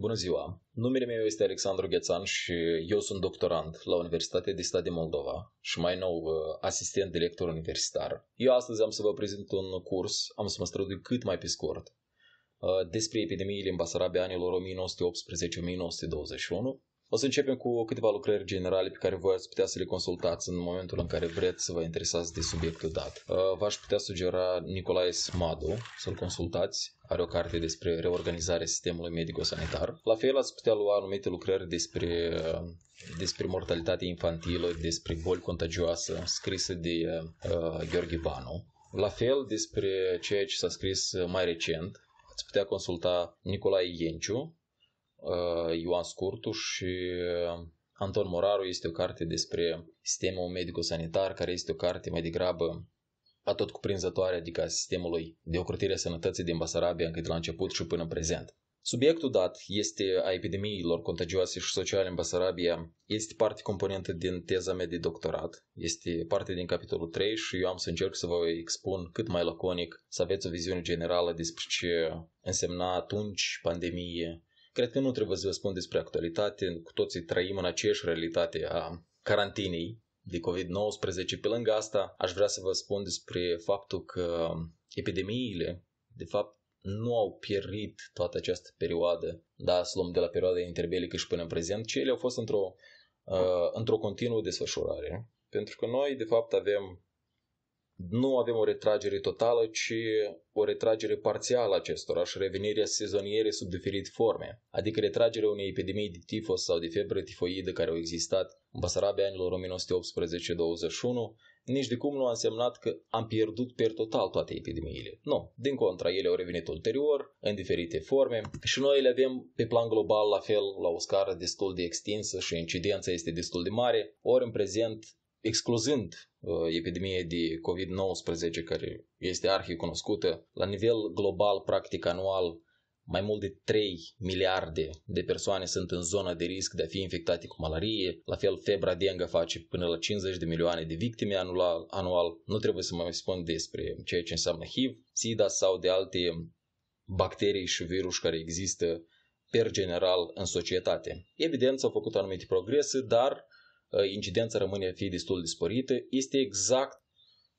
Bună ziua! Numele meu este Alexandru Ghețan și eu sunt doctorand la Universitatea de Stat de Moldova și mai nou uh, asistent de lector universitar. Eu astăzi am să vă prezint un curs, am să mă strădui cât mai pe scurt, uh, despre epidemiile în Basarabia anilor 1918-1921 o să începem cu câteva lucrări generale pe care voi ați putea să le consultați în momentul în care vreți să vă interesați de subiectul dat. Uh, v-aș putea sugera Nicolae Smadu să-l consultați. Are o carte despre reorganizarea sistemului medico-sanitar. La fel ați putea lua anumite lucrări despre, uh, despre mortalitate infantilă, despre boli contagioase, scrise de uh, Gheorghe Banu. La fel despre ceea ce s-a scris mai recent, ați putea consulta Nicolae Ienciu, Uh, Ioan Scurtu și uh, Anton Moraru este o carte despre sistemul medico-sanitar, care este o carte mai degrabă atot cuprinzătoare, adică a sistemului de ocrotire a sănătății din Basarabia încă de la început și până în prezent. Subiectul dat este a epidemiilor contagioase și sociale în Basarabia, este parte componentă din teza mea de doctorat, este parte din capitolul 3 și eu am să încerc să vă expun cât mai laconic, să aveți o viziune generală despre ce însemna atunci pandemie, Cred că nu trebuie să vă spun despre actualitate, cu toții trăim în aceeași realitate a carantinei de COVID-19. Pe lângă asta, aș vrea să vă spun despre faptul că epidemiile, de fapt, nu au pierit toată această perioadă, da, să luăm de la perioada interbelică și până în prezent, ci ele au fost într-o, uh, într-o continuă desfășurare. Pentru că noi, de fapt, avem nu avem o retragere totală, ci o retragere parțială acestora și revenirea sezoniere sub diferite forme, adică retragerea unei epidemii de tifos sau de febră tifoidă care au existat în Basarabia anilor 1918-21, nici de cum nu a însemnat că am pierdut per total toate epidemiile. Nu, din contra, ele au revenit ulterior, în diferite forme și noi le avem pe plan global la fel, la o scară destul de extinsă și incidența este destul de mare, ori în prezent excluzând uh, epidemia de COVID-19 care este arhi cunoscută, la nivel global, practic anual, mai mult de 3 miliarde de persoane sunt în zona de risc de a fi infectate cu malarie. La fel, febra dengue face până la 50 de milioane de victime anual. anual. Nu trebuie să mai spun despre ceea ce înseamnă HIV, SIDA sau de alte bacterii și virus care există per general în societate. Evident, s-au făcut anumite progrese, dar Uh, incidența rămâne a fi destul de sporită. Este exact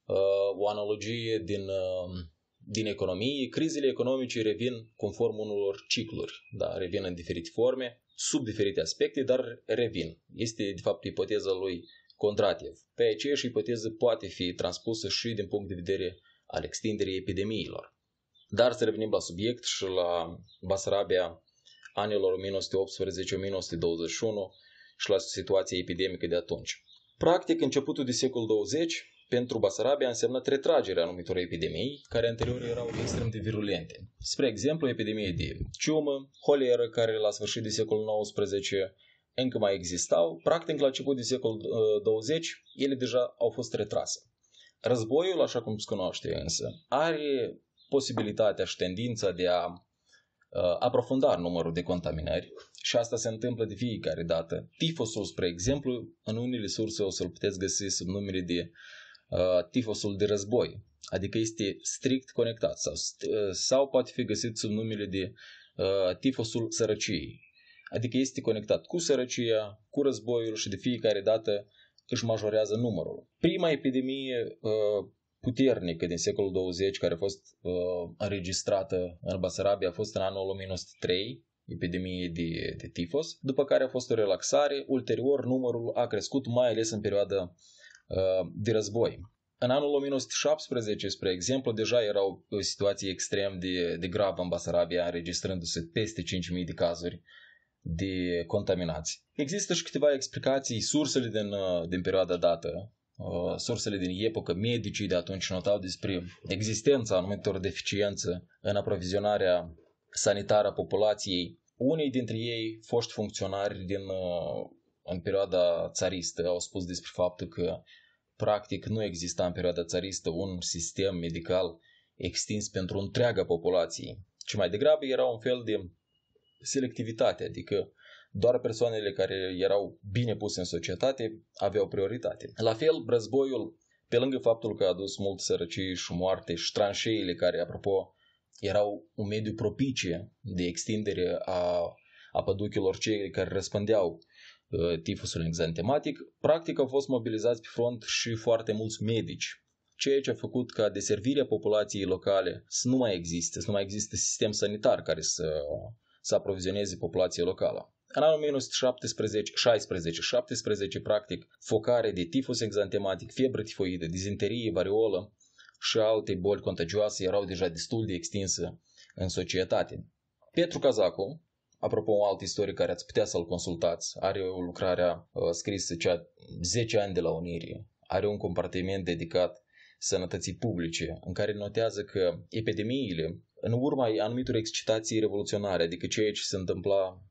uh, o analogie din, uh, din economie. Crizele economice revin conform unor cicluri, da, revin în diferite forme, sub diferite aspecte, dar revin. Este, de fapt, ipoteza lui Kondratiev. Pe aceeași ipoteză poate fi transpusă și din punct de vedere al extinderii epidemiilor. Dar să revenim la subiect și la Basarabia anilor 1918-1921, și la situația epidemică de atunci. Practic, începutul de secol 20 pentru Basarabia însemnă retragerea anumitor epidemii care anterior erau extrem de virulente. Spre exemplu, epidemie de ciumă, holeră, care la sfârșit de secolul 19 încă mai existau, practic la început de secolul 20 ele deja au fost retrase. Războiul, așa cum se cunoaște însă, are posibilitatea și tendința de a uh, aprofunda numărul de contaminări și asta se întâmplă de fiecare dată. Tifosul, spre exemplu, în unele surse o să-l puteți găsi sub numele de uh, tifosul de război, adică este strict conectat sau, uh, sau poate fi găsit sub numele de uh, tifosul sărăciei, adică este conectat cu sărăcia, cu războiul și de fiecare dată își majorează numărul. Prima epidemie uh, puternică din secolul 20 care a fost uh, înregistrată în Basarabia a fost în anul 1903, epidemie de, de tifos, după care a fost o relaxare, ulterior numărul a crescut mai ales în perioada uh, de război. În anul 1917, spre exemplu, deja era o situație extrem de, de gravă în Basarabia, înregistrându-se peste 5.000 de cazuri de contaminați. Există și câteva explicații, sursele din, uh, din perioada dată, uh, sursele din epocă, medicii de atunci notau despre existența anumitor deficiențe în aprovizionarea sanitară a populației. Unii dintre ei, foști funcționari din, uh, în perioada țaristă, au spus despre faptul că practic nu exista în perioada țaristă un sistem medical extins pentru întreaga populație, ci mai degrabă era un fel de selectivitate, adică doar persoanele care erau bine puse în societate aveau prioritate. La fel, războiul, pe lângă faptul că a adus mult sărăcie și moarte și tranșeile care, apropo, erau un mediu propice de extindere a a păduchilor cei care răspândeau uh, tifusul exantematic, practic au fost mobilizați pe front și foarte mulți medici, ceea ce a făcut ca deservirea populației locale să nu mai existe, să nu mai existe sistem sanitar care să, să aprovizioneze populația locală. În anul 1917, 16, 17, practic, focare de tifus exantematic, febră tifoidă, dizenterie, variolă și alte boli contagioase erau deja destul de extinse în societate. Petru Cazacu, apropo un alt istoric care ați putea să-l consultați, are o lucrare uh, scrisă cea 10 ani de la Unire, are un compartiment dedicat sănătății publice, în care notează că epidemiile, în urma anumitor excitații revoluționare, adică ceea ce se întâmpla uh,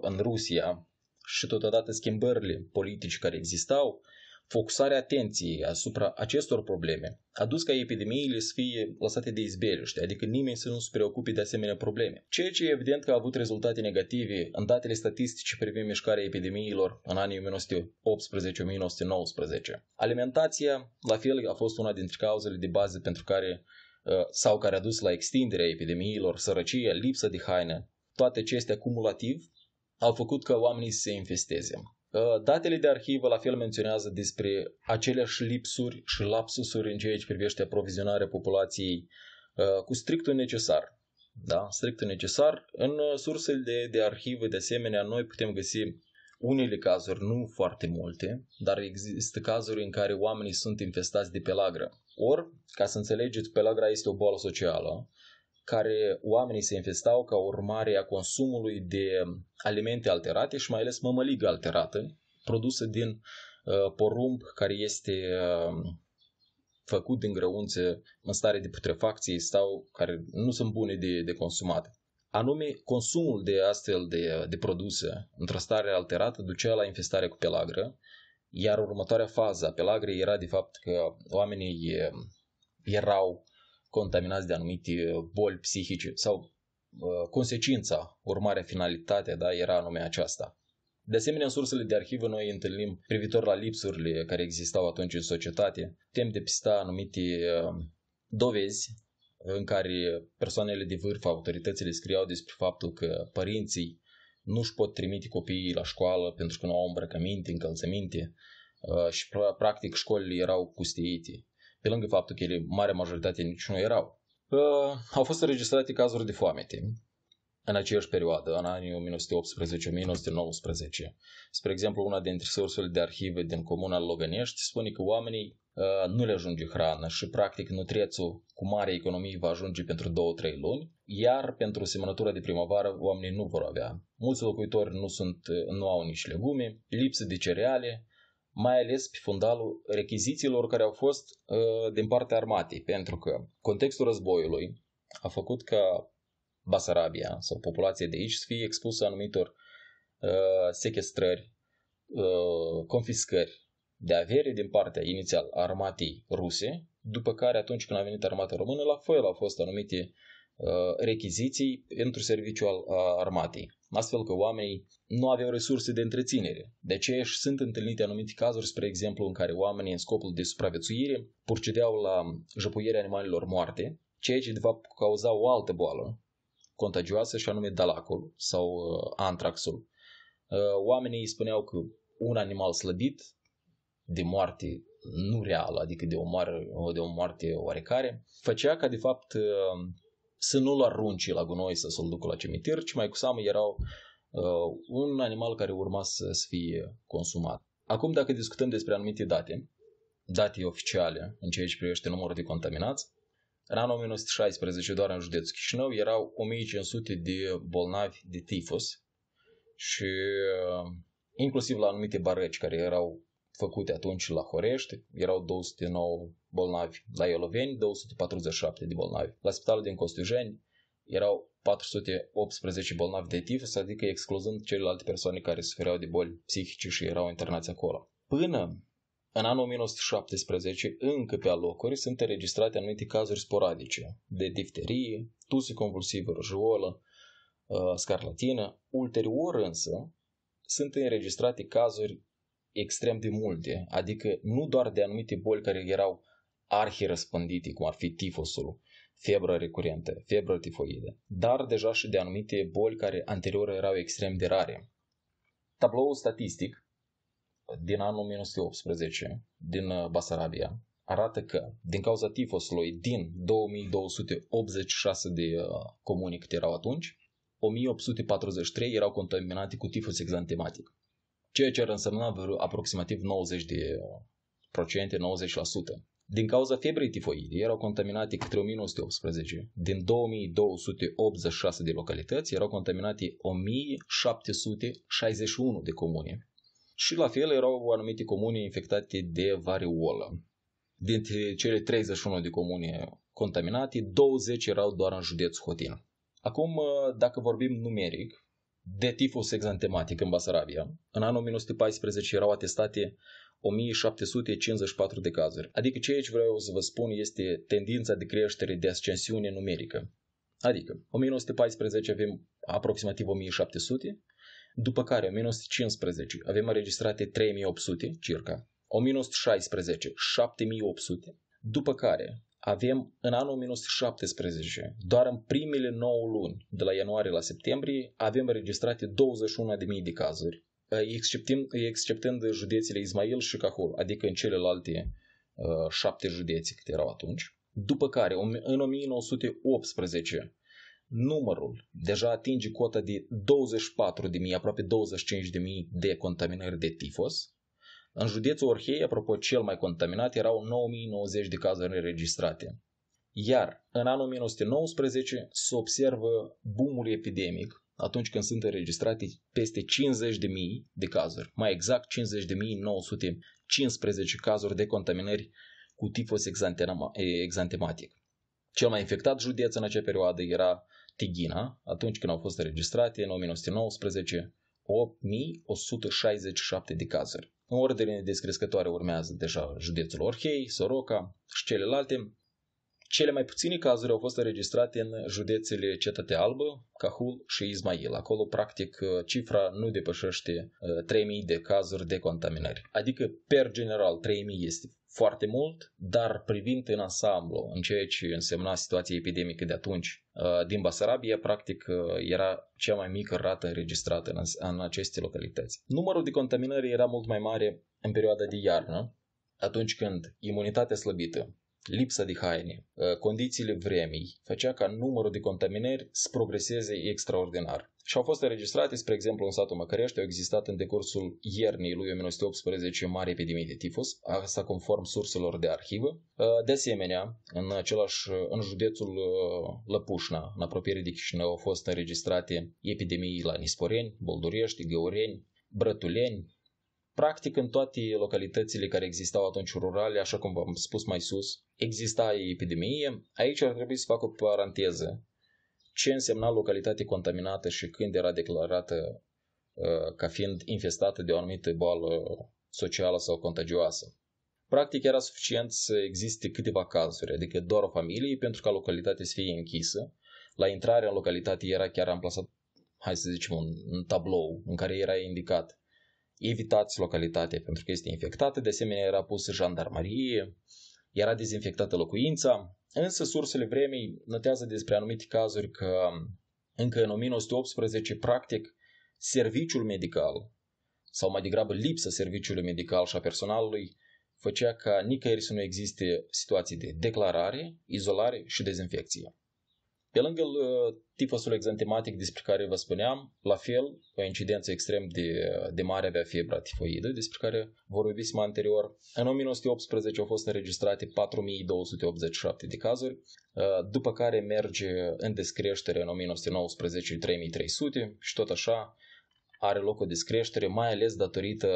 în Rusia și totodată schimbările politice care existau, focusarea atenției asupra acestor probleme a dus ca epidemiile să fie lăsate de izbeliște, adică nimeni să nu se preocupe de asemenea probleme. Ceea ce e evident că a avut rezultate negative în datele statistice privind mișcarea epidemiilor în anii 1918-1919. Alimentația, la fel, a fost una dintre cauzele de bază pentru care uh, sau care a dus la extinderea epidemiilor, sărăcie, lipsă de haine, toate acestea cumulativ au făcut ca oamenii să se infesteze. Uh, datele de arhivă la fel menționează despre aceleași lipsuri și lapsusuri în ceea ce privește aprovizionarea populației uh, cu strictul necesar. Da? Strictul necesar. În uh, sursele de, de arhivă, de asemenea, noi putem găsi unele cazuri, nu foarte multe, dar există cazuri în care oamenii sunt infestați de pelagră. Ori, ca să înțelegeți, pelagra este o boală socială care oamenii se infestau ca urmare a consumului de alimente alterate și mai ales mămăligă alterată, produsă din uh, porumb care este uh, făcut din grăunțe în stare de putrefacție sau care nu sunt bune de, de consumat. Anume, consumul de astfel de, de produse într-o stare alterată ducea la infestare cu pelagră, iar următoarea fază a pelagrei era de fapt că oamenii uh, erau contaminați de anumite uh, boli psihice sau uh, consecința, urmarea, finalitatea, da, era anume aceasta. De asemenea, în sursele de arhivă noi întâlnim privitor la lipsurile care existau atunci în societate, putem depista anumite uh, dovezi în care persoanele de vârf, autoritățile scriau despre faptul că părinții nu își pot trimite copiii la școală pentru că nu au îmbrăcăminte, încălțăminte și practic școlile erau pustiite pe lângă faptul că ele, mare majoritate, nici nu erau. Uh, au fost înregistrate cazuri de foamete în aceeași perioadă, în anii 1918-1919. Spre exemplu, una dintre sursele de arhive din comuna Logănești spune că oamenii uh, nu le ajunge hrană și practic nutrețul cu mare economie va ajunge pentru 2-3 luni, iar pentru semănătura de primăvară oamenii nu vor avea. Mulți locuitori nu, sunt, nu au nici legume, lipsă de cereale, mai ales pe fundalul rechizițiilor care au fost uh, din partea armatei, pentru că contextul războiului a făcut ca Basarabia sau populația de aici să fie expusă anumitor uh, sequestrări, uh, confiscări de avere din partea inițial a armatei ruse, după care atunci când a venit armata română, la fel au fost anumite uh, rechiziții pentru serviciul al armatei astfel că oamenii nu aveau resurse de întreținere. De aceea și sunt întâlnite anumite cazuri, spre exemplu, în care oamenii în scopul de supraviețuire procedeau la jăpuirea animalelor moarte, ceea ce de fapt cauza o altă boală contagioasă și anume dalacul sau uh, antraxul. Uh, oamenii spuneau că un animal slăbit de moarte nu reală, adică de o, moare, de o moarte oarecare, făcea ca de fapt uh, să nu-l arunce la gunoi să se-l ducă la cimitir, ci mai cu seamă erau uh, un animal care urma să, să fie consumat. Acum, dacă discutăm despre anumite date, date oficiale în ceea ce privește numărul de contaminați, în anul 1916, doar în județul Chișinău, erau 1500 de bolnavi de tifus și uh, inclusiv la anumite barăci care erau făcute atunci la Horești, erau 209 bolnavi la Ioloveni, 247 de bolnavi. La spitalul din Costujeni erau 418 bolnavi de tifus, adică excluzând celelalte persoane care sufereau de boli psihice și erau internați acolo. Până în anul 1917, încă pe alocuri sunt înregistrate anumite cazuri sporadice de difterie, tuse convulsivă, rujolă, uh, scarlatină. Ulterior însă sunt înregistrate cazuri extrem de multe, adică nu doar de anumite boli care erau arhi răspândite, cum ar fi tifosul, febră recurentă, febră tifoidă, dar deja și de anumite boli care anterior erau extrem de rare. Tabloul statistic din anul 1918 din uh, Basarabia arată că din cauza tifosului din 2286 de uh, comuni câte erau atunci, 1843 erau contaminate cu tifus exantematic, ceea ce ar însemna aproximativ 90 de uh, procente, 90%. Din cauza febrei tifoide erau contaminate către 1918. Din 2286 de localități erau contaminate 1761 de comune. Și la fel erau anumite comune infectate de variolă. Dintre cele 31 de comune contaminate, 20 erau doar în județul Hotin. Acum, dacă vorbim numeric, de tifus exantematic în Basarabia, în anul 1914 erau atestate 1754 de cazuri. Adică ceea ce vreau să vă spun este tendința de creștere de ascensiune numerică. Adică, 1914 avem aproximativ 1700, după care, în 1915, avem înregistrate 3800, circa, 1916, 7800, după care avem în anul 1917, doar în primele 9 luni, de la ianuarie la septembrie, avem înregistrate 21.000 de cazuri, exceptând, exceptând județele Ismail și Cahul, adică în celelalte uh, șapte județe câte erau atunci. După care, în 1918, numărul deja atinge cota de 24.000, aproape 25.000 de contaminări de tifos. În județul Orhei, apropo, cel mai contaminat, erau 9.090 de cazuri înregistrate. Iar în anul 1919 se observă boomul epidemic atunci când sunt înregistrate peste 50.000 de cazuri, mai exact 50.915 cazuri de contaminări cu tifos exantematic. Cel mai infectat județ în acea perioadă era Tighina, atunci când au fost înregistrate în 1919 8167 de cazuri. În ordine descrescătoare urmează deja județul Orhei, Soroca și celelalte, cele mai puține cazuri au fost înregistrate în județele Cetate Albă, Cahul și Ismail. Acolo, practic, cifra nu depășește 3000 uh, de cazuri de contaminări. Adică, per general, 3000 este foarte mult, dar privind în ansamblu, în ceea ce însemna situația epidemică de atunci, uh, din Basarabia, practic, uh, era cea mai mică rată înregistrată în, în aceste localități. Numărul de contaminări era mult mai mare în perioada de iarnă, atunci când imunitatea slăbită, lipsa de haine, ă, condițiile vremii, făcea ca numărul de contaminări să progreseze extraordinar. Și au fost înregistrate, spre exemplu, în satul Măcărești, au existat în decursul iernii lui 1918 mari epidemii de tifus, asta conform surselor de arhivă. Ă, de asemenea, în același, în județul ă, Lăpușna, în apropiere de Chișinău, au fost înregistrate epidemii la Nisporeni, Boldurești, Găureni, Brătuleni, Practic, în toate localitățile care existau atunci rurale, așa cum v-am spus mai sus, exista epidemie. Aici ar trebui să fac o paranteză. Ce însemna localitate contaminată și când era declarată uh, ca fiind infestată de o anumită boală socială sau contagioasă. Practic era suficient să existe câteva cazuri, adică doar o familie, pentru ca localitatea să fie închisă. La intrarea în localitate era chiar amplasat, hai să zicem, un, un tablou în care era indicat evitați localitatea pentru că este infectată, de asemenea era pusă jandarmarie, era dezinfectată locuința, însă sursele vremii notează despre anumite cazuri că încă în 1918, practic, serviciul medical, sau mai degrabă lipsa serviciului medical și a personalului, făcea ca nicăieri să nu existe situații de declarare, izolare și dezinfecție. Pe lângă uh, tifosul exantematic despre care vă spuneam, la fel, o incidență extrem de, de mare avea febra tifoidă, despre care vorbisem anterior. În 1918 au fost înregistrate 4287 de cazuri, uh, după care merge în descreștere în 1919 3300 și tot așa are loc o descreștere, mai ales datorită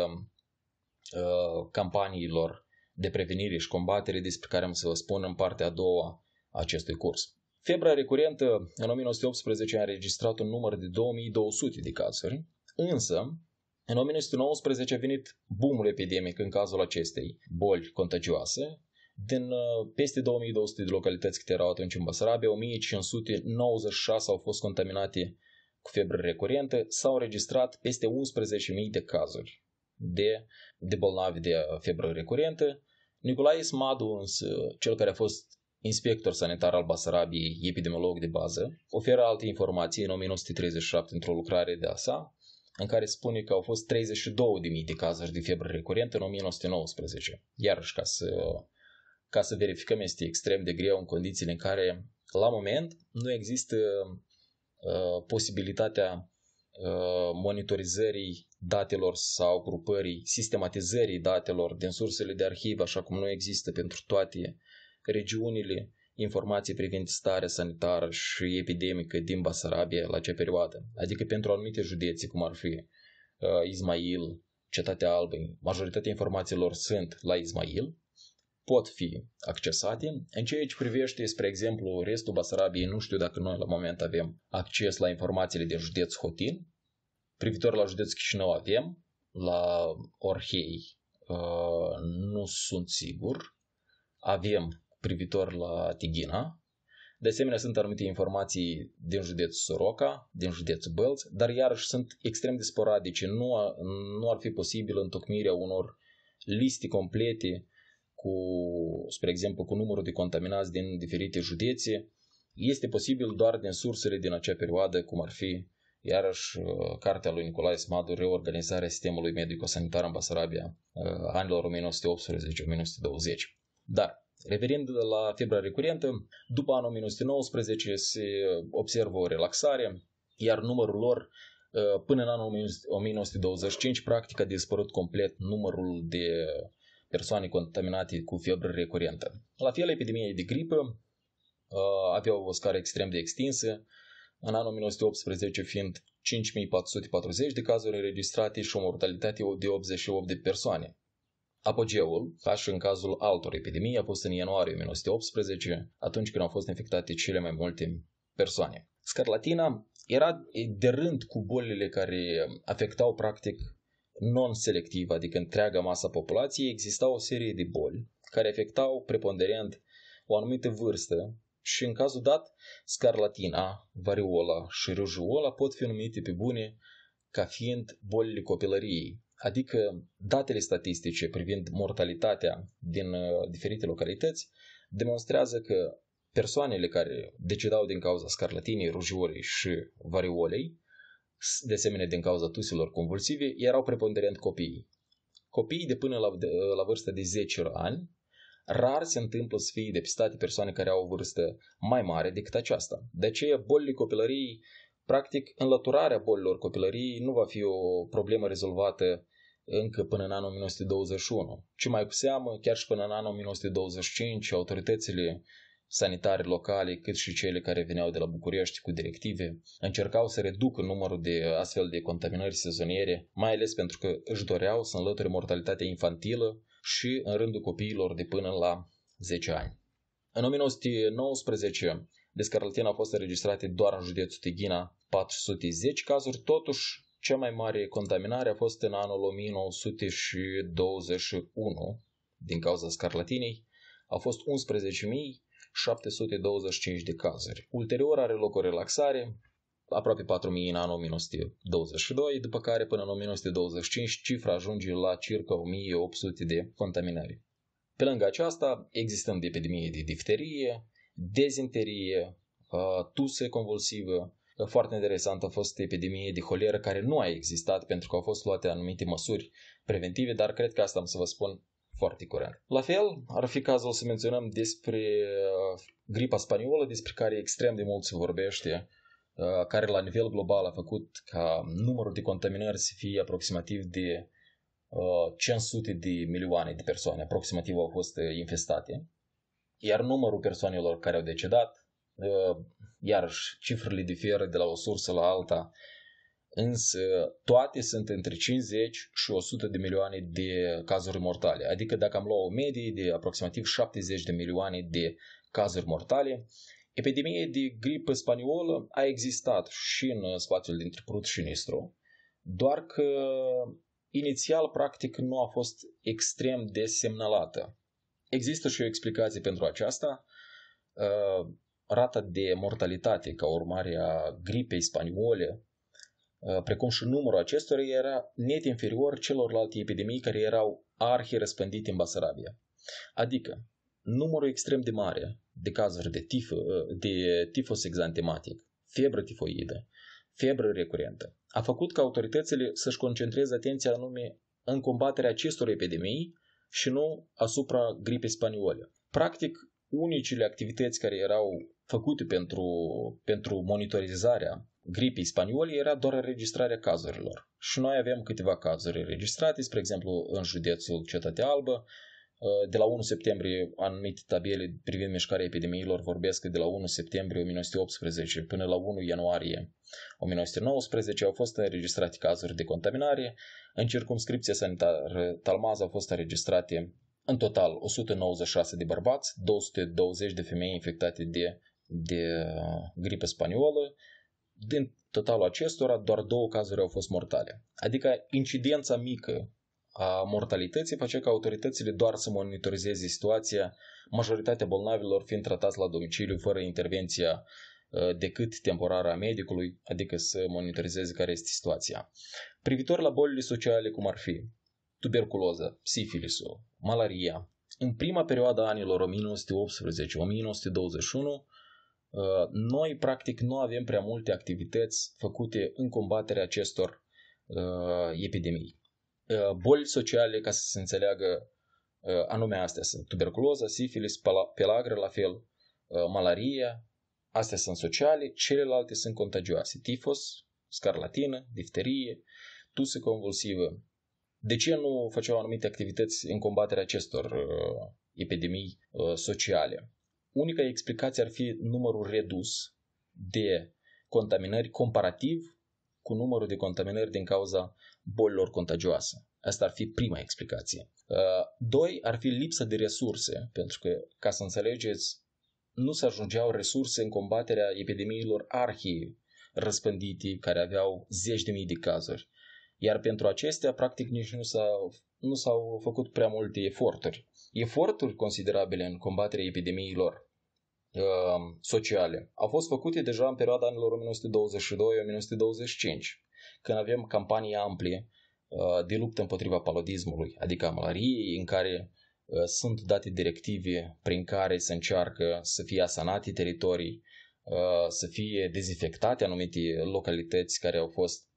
uh, campaniilor de prevenire și combatere despre care am să vă spun în partea a doua a acestui curs. Febra recurentă în 1918 a înregistrat un număr de 2200 de cazuri, însă în 1919 a venit boomul epidemic în cazul acestei boli contagioase. Din uh, peste 2200 de localități care erau atunci în Basarabia, 1596 au fost contaminate cu febră recurentă, s-au înregistrat peste 11.000 de cazuri de, de bolnavi de febră recurentă. Nicolae Smadu, însă, cel care a fost inspector sanitar al Basarabiei, epidemiolog de bază, oferă alte informații în 1937 într-o lucrare de asa, în care spune că au fost 32.000 de cazuri de febră recurentă în 1919. Iarăși, ca să, ca să verificăm, este extrem de greu în condițiile în care, la moment, nu există uh, posibilitatea uh, monitorizării datelor sau grupării, sistematizării datelor din sursele de arhivă, așa cum nu există pentru toate regiunile informații privind starea sanitară și epidemică din Basarabia la acea perioadă. Adică pentru anumite județe, cum ar fi uh, Ismail, Cetatea Albă, majoritatea informațiilor sunt la Ismail, pot fi accesate. În ceea ce privește, spre exemplu, restul Basarabiei, nu știu dacă noi la moment avem acces la informațiile de județ Hotin. Privitor la județ Chișinău avem, la Orhei uh, nu sunt sigur. Avem privitor la Tighina. De asemenea, sunt anumite informații din județul Soroca, din județul Bălț, dar iarăși sunt extrem de sporadice. Nu, a, nu ar fi posibil întocmirea unor liste complete cu, spre exemplu, cu numărul de contaminați din diferite județe. Este posibil doar din sursele din acea perioadă, cum ar fi iarăși uh, cartea lui Nicolae Smadu, Reorganizarea sistemului medico-sanitar în Basarabia, uh, anilor 1918-1920. Dar Revenind la fibra recurentă, după anul 1919 se observă o relaxare, iar numărul lor uh, până în anul 1925 practic a dispărut complet numărul de persoane contaminate cu febră recurentă. La fel, epidemia de gripă uh, avea o scară extrem de extinsă, în anul 1918 fiind 5440 de cazuri înregistrate și o mortalitate de 88 de persoane. Apogeul, ca și în cazul altor epidemii, a fost în ianuarie 1918, atunci când au fost infectate cele mai multe persoane. Scarlatina era de rând cu bolile care afectau practic non-selectiv, adică întreaga masă populației, exista o serie de boli care afectau preponderent o anumită vârstă și în cazul dat, scarlatina, variola și rujola pot fi numite pe bune ca fiind bolile copilăriei, Adică datele statistice privind mortalitatea din uh, diferite localități demonstrează că persoanele care decedau din cauza scarlatinii, rujiolei și variolei, de asemenea din cauza tusilor convulsive, erau preponderent copiii. Copiii de până la, de, la vârstă de 10 ani, rar se întâmplă să fie depistate persoane care au o vârstă mai mare decât aceasta. De aceea, bolile copilăriei, practic, înlăturarea bolilor copilăriei nu va fi o problemă rezolvată încă până în anul 1921. Ce mai cu seamă, chiar și până în anul 1925, autoritățile sanitare locale, cât și cele care veneau de la București cu directive, încercau să reducă numărul de astfel de contaminări sezoniere, mai ales pentru că își doreau să înlăture mortalitatea infantilă și în rândul copiilor de până la 10 ani. În 1919, de scarlatină au fost înregistrate doar în județul Tighina 410 cazuri, totuși cea mai mare contaminare a fost în anul 1921 din cauza scarlatinei. Au fost 11.725 de cazuri. Ulterior are loc o relaxare, aproape 4.000 în anul 1922, după care până în 1925 cifra ajunge la circa 1.800 de contaminări. Pe lângă aceasta, existând epidemie de difterie, dezinterie, tuse convulsivă, foarte interesant a fost epidemie de holeră care nu a existat pentru că au fost luate anumite măsuri preventive, dar cred că asta am să vă spun foarte curent. La fel, ar fi cazul să menționăm despre uh, gripa spaniolă, despre care extrem de mult se vorbește, uh, care la nivel global a făcut ca numărul de contaminări să fie aproximativ de 500 uh, de milioane de persoane, aproximativ au fost infestate, iar numărul persoanelor care au decedat iarăși cifrele diferă de la o sursă la alta, însă toate sunt între 50 și 100 de milioane de cazuri mortale. Adică dacă am luat o medie de aproximativ 70 de milioane de cazuri mortale, epidemia de gripă spaniolă a existat și în spațiul dintre Prut și Nistru, doar că inițial practic nu a fost extrem de semnalată. Există și o explicație pentru aceasta rata de mortalitate ca urmare a gripei spaniole, uh, precum și numărul acestora, era net inferior celorlalte epidemii care erau arhi răspândite în Basarabia. Adică, numărul extrem de mare de cazuri de, tif, de tifos exantematic, febră tifoidă, febră recurentă, a făcut ca autoritățile să-și concentreze atenția anume în combaterea acestor epidemii și nu asupra gripei spaniole. Practic, unicile activități care erau făcute pentru, pentru monitorizarea gripei spaniole era doar înregistrarea cazurilor. Și noi avem câteva cazuri înregistrate, spre exemplu în județul Cetatea Albă, Uh, de la 1 septembrie anumite tabele privind mișcarea epidemiilor vorbesc că de la 1 septembrie 1918 până la 1 ianuarie 1919 au fost înregistrate cazuri de contaminare. În circumscripția sanitară Talmaz au fost înregistrate în total 196 de bărbați, 220 de femei infectate de, de uh, gripă spaniolă. Din totalul acestora, doar două cazuri au fost mortale. Adică incidența mică a mortalității face ca autoritățile doar să monitorizeze situația, majoritatea bolnavilor fiind tratați la domiciliu fără intervenția ă, decât temporară a medicului, adică să monitorizeze care este situația. Privitor la bolile sociale cum ar fi tuberculoza, sifilisul, malaria, în prima perioadă a anilor 1918-1921, ă, noi practic nu avem prea multe activități făcute în combaterea acestor ă, epidemii. Uh, boli sociale, ca să se înțeleagă, uh, anume astea sunt tuberculoza, sifilis, pelagră la fel, uh, malaria, astea sunt sociale, celelalte sunt contagioase, tifos, scarlatină, difterie, tusă convulsivă. De ce nu făceau anumite activități în combaterea acestor uh, epidemii uh, sociale? Unica explicație ar fi numărul redus de contaminări comparativ cu numărul de contaminări din cauza bolilor contagioase. Asta ar fi prima explicație. Uh, doi, ar fi lipsa de resurse, pentru că, ca să înțelegeți, nu se ajungeau resurse în combaterea epidemiilor arhii răspândite, care aveau zeci de mii de cazuri. Iar pentru acestea, practic, nici nu s-au, nu s-au făcut prea multe eforturi. Eforturi considerabile în combaterea epidemiilor uh, sociale au fost făcute deja în perioada anilor 1922-1925 când avem campanii amplie uh, de luptă împotriva paludismului, adică a malariei, în care uh, sunt date directive prin care se încearcă să fie asanate teritorii, uh, să fie dezinfectate anumite localități care au fost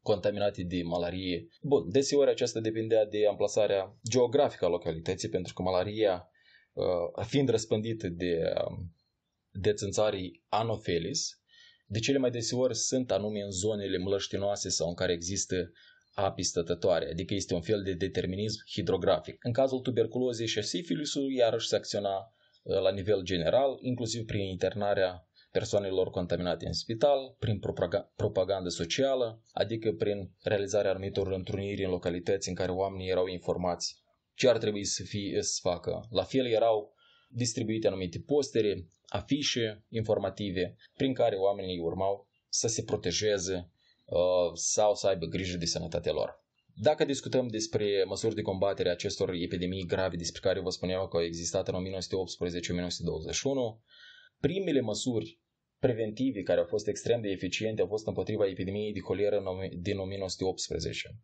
contaminate de malarie. Bun, deseori aceasta depindea de amplasarea geografică a localității, pentru că malaria, fiind răspândită de, um, de țânțarii Anopheles, de cele mai deseori sunt anume în zonele mlăștinoase sau în care există api stătătoare, adică este un fel de determinism hidrografic. În cazul tuberculozei și sifilisului, iarăși se acționa uh, la nivel general, inclusiv prin internarea persoanelor contaminate în spital, prin propagandă socială, adică prin realizarea anumitor întruniri în localități în care oamenii erau informați ce ar trebui să, fie, să facă. La fel erau distribuite anumite postere, afișe informative prin care oamenii urmau să se protejeze uh, sau să aibă grijă de sănătatea lor. Dacă discutăm despre măsuri de combatere a acestor epidemii grave despre care vă spuneam că au existat în 1918-1921, primele măsuri preventive care au fost extrem de eficiente au fost împotriva epidemiei de holeră din 1918.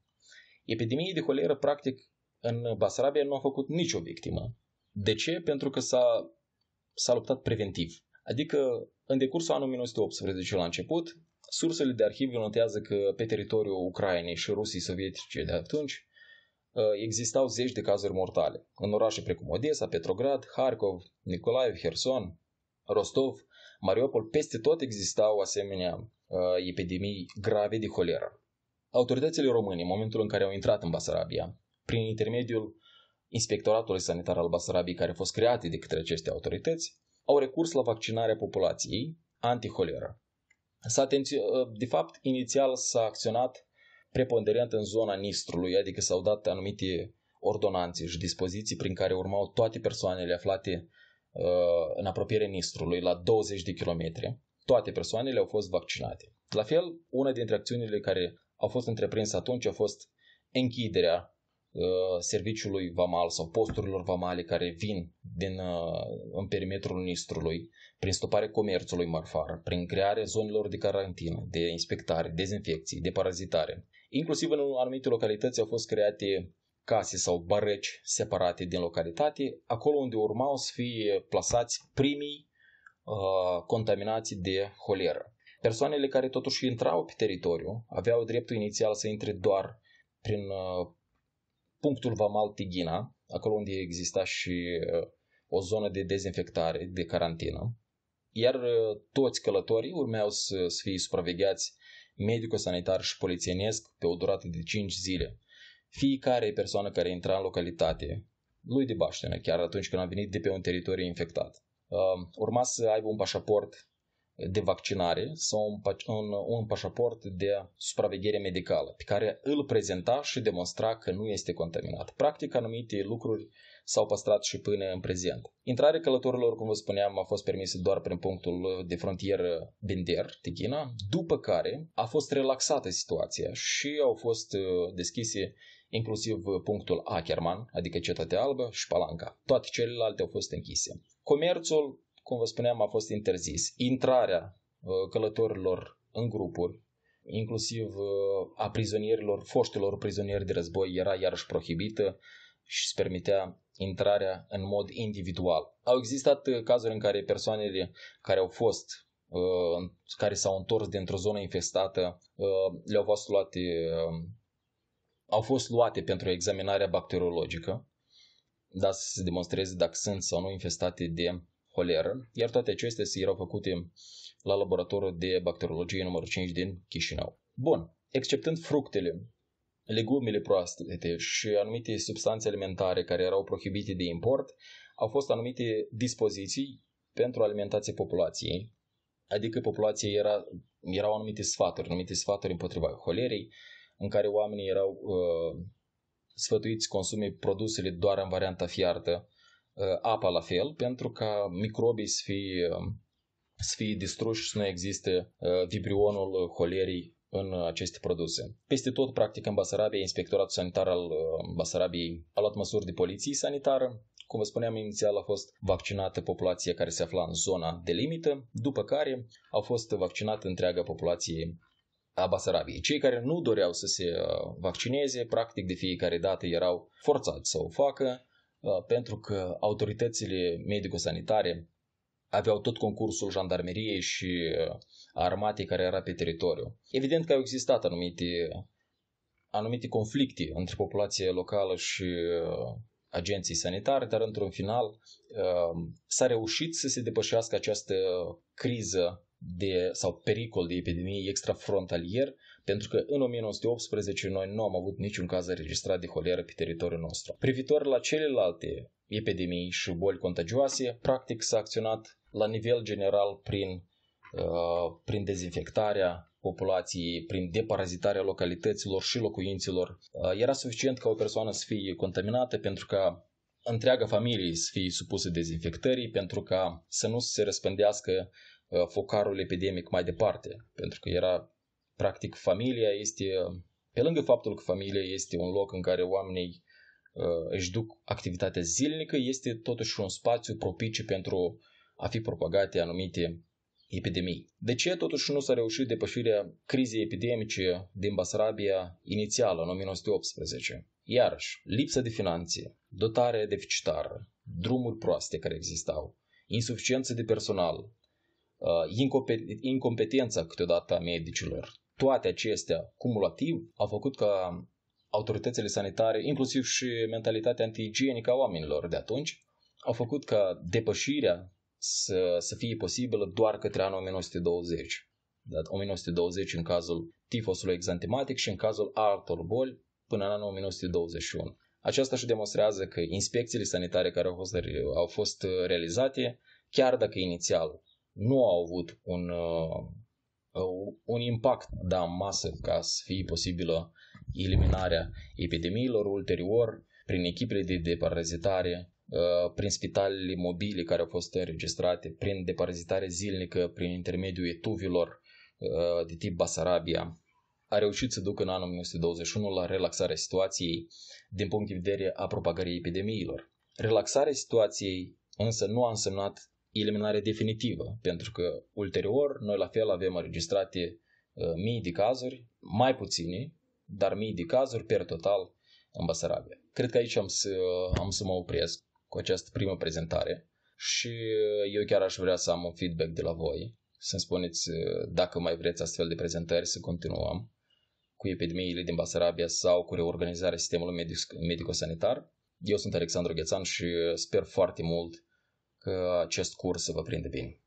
Epidemiei de holeră, practic, în Basarabia nu a făcut nicio victimă. De ce? Pentru că s-a s-a luptat preventiv. Adică, în decursul anului 1918 la început, sursele de arhive notează că pe teritoriul Ucrainei și Rusiei sovietice de atunci uh, existau zeci de cazuri mortale. În orașe precum Odessa, Petrograd, Harkov, Nicolaev, Herson, Rostov, Mariupol, peste tot existau asemenea uh, epidemii grave de holeră. Autoritățile române, în momentul în care au intrat în Basarabia, prin intermediul Inspectoratului Sanitar al Basarabiei, care a fost create de către aceste autorități, au recurs la vaccinarea populației antiholeră. S-a de fapt, inițial s-a acționat preponderent în zona Nistrului, adică s-au dat anumite ordonanțe și dispoziții prin care urmau toate persoanele aflate uh, în apropiere Nistrului, la 20 de kilometri. Toate persoanele au fost vaccinate. La fel, una dintre acțiunile care au fost întreprinse atunci a fost închiderea Uh, serviciului vamal sau posturilor vamale care vin din, uh, în perimetrul Nistrului, prin stoparea comerțului marfar, prin crearea zonelor de carantină, de inspectare, dezinfecții, de parazitare. Inclusiv în anumite localități au fost create case sau barăci separate din localitate, acolo unde urmau să fie plasați primii uh, contaminați de holeră. Persoanele care totuși intrau pe teritoriu aveau dreptul inițial să intre doar prin uh, punctul Vamal Tighina, acolo unde exista și uh, o zonă de dezinfectare, de carantină, iar uh, toți călătorii urmeau să, să fie supravegheați medico-sanitar și polițienesc pe o durată de 5 zile. Fiecare persoană care intra în localitate, lui de baștenă, chiar atunci când a venit de pe un teritoriu infectat, urma să aibă un pașaport de vaccinare sau un, un, un pașaport de supraveghere medicală pe care îl prezenta și demonstra că nu este contaminat. Practic, anumite lucruri s-au păstrat și până în prezent. Intrarea călătorilor, cum vă spuneam, a fost permisă doar prin punctul de frontieră Bender, Tighina, după care a fost relaxată situația și au fost uh, deschise inclusiv punctul Ackerman, adică Cetatea Albă și Palanca. Toate celelalte au fost închise. Comerțul cum vă spuneam, a fost interzis. Intrarea uh, călătorilor în grupuri, inclusiv uh, a prizonierilor, foștilor prizonieri de război, era iarăși prohibită și se permitea intrarea în mod individual. Au existat uh, cazuri în care persoanele care au fost care s-au întors dintr-o zonă infestată le-au fost luate au fost luate pentru examinarea bacteriologică, da, să se demonstreze dacă sunt sau nu infestate de holeră, iar toate acestea erau făcute la laboratorul de bacteriologie numărul 5 din Chișinău. Bun, exceptând fructele, legumele proaste și anumite substanțe alimentare care erau prohibite de import, au fost anumite dispoziții pentru alimentația populației, adică populația era, erau anumite sfaturi, anumite sfaturi împotriva holerei, în care oamenii erau uh, sfătuiți să consume produsele doar în varianta fiartă, Uh, apa la fel, pentru ca microbii să fie, um, să fie distruși și să nu existe uh, vibrionul holerii în aceste produse. Peste tot, practic, în Basarabia, Inspectoratul Sanitar al uh, Basarabiei a luat măsuri de poliție sanitară. Cum vă spuneam inițial, a fost vaccinată populația care se afla în zona de limită, după care a fost vaccinată întreaga populație a Basarabiei. Cei care nu doreau să se vaccineze, practic de fiecare dată erau forțați să o facă, Uh, pentru că autoritățile medico-sanitare aveau tot concursul jandarmeriei și uh, armatei care era pe teritoriu. Evident că au existat anumite, anumite conflicte între populația locală și uh, agenții sanitare, dar într-un final s-a reușit să se depășească această criză de, sau pericol de epidemie extrafrontalier, pentru că în 1918 noi nu am avut niciun caz înregistrat de holeră pe teritoriul nostru. Privitor la celelalte epidemii și boli contagioase, practic s-a acționat la nivel general prin, uh, prin dezinfectarea populației, prin deparazitarea localităților și locuinților. Uh, era suficient ca o persoană să fie contaminată pentru ca întreaga familie să fie supusă dezinfectării, pentru ca să nu se răspândească uh, focarul epidemic mai departe, pentru că era Practic, familia este, pe lângă faptul că familia este un loc în care oamenii uh, își duc activitatea zilnică, este totuși un spațiu propice pentru a fi propagate anumite epidemii. De ce totuși nu s-a reușit depășirea crizei epidemice din Basarabia inițială în 1918? Iarăși, lipsa de finanțe, dotare deficitară, drumuri proaste care existau, insuficiență de personal, uh, incompetența câteodată a medicilor, toate acestea cumulativ au făcut ca autoritățile sanitare, inclusiv și mentalitatea antiigienică a oamenilor de atunci, au făcut ca depășirea să, să fie posibilă doar către anul 1920. Dat 1920 în cazul tifosului exantematic și în cazul altor boli până în anul 1921. Aceasta și demonstrează că inspecțiile sanitare care au fost, au fost realizate, chiar dacă inițial nu au avut un, Uh, un impact da, în masă ca să fie posibilă eliminarea epidemiilor ulterior prin echipele de deparazitare, uh, prin spitalele mobile care au fost înregistrate, prin deparazitare zilnică, prin intermediul etuvilor uh, de tip Basarabia, a reușit să ducă în anul 1921 la relaxarea situației din punct de vedere a propagării epidemiilor. Relaxarea situației însă nu a însemnat eliminare definitivă, pentru că ulterior noi la fel avem înregistrate uh, mii de cazuri, mai puține, dar mii de cazuri per total în Basarabia. Cred că aici am să, am să mă opresc cu această primă prezentare și eu chiar aș vrea să am un feedback de la voi, să-mi spuneți dacă mai vreți astfel de prezentări să continuăm cu epidemiile din Basarabia sau cu reorganizarea sistemului medico-sanitar. Eu sunt Alexandru Ghețan și sper foarte mult că acest curs să vă prinde bine.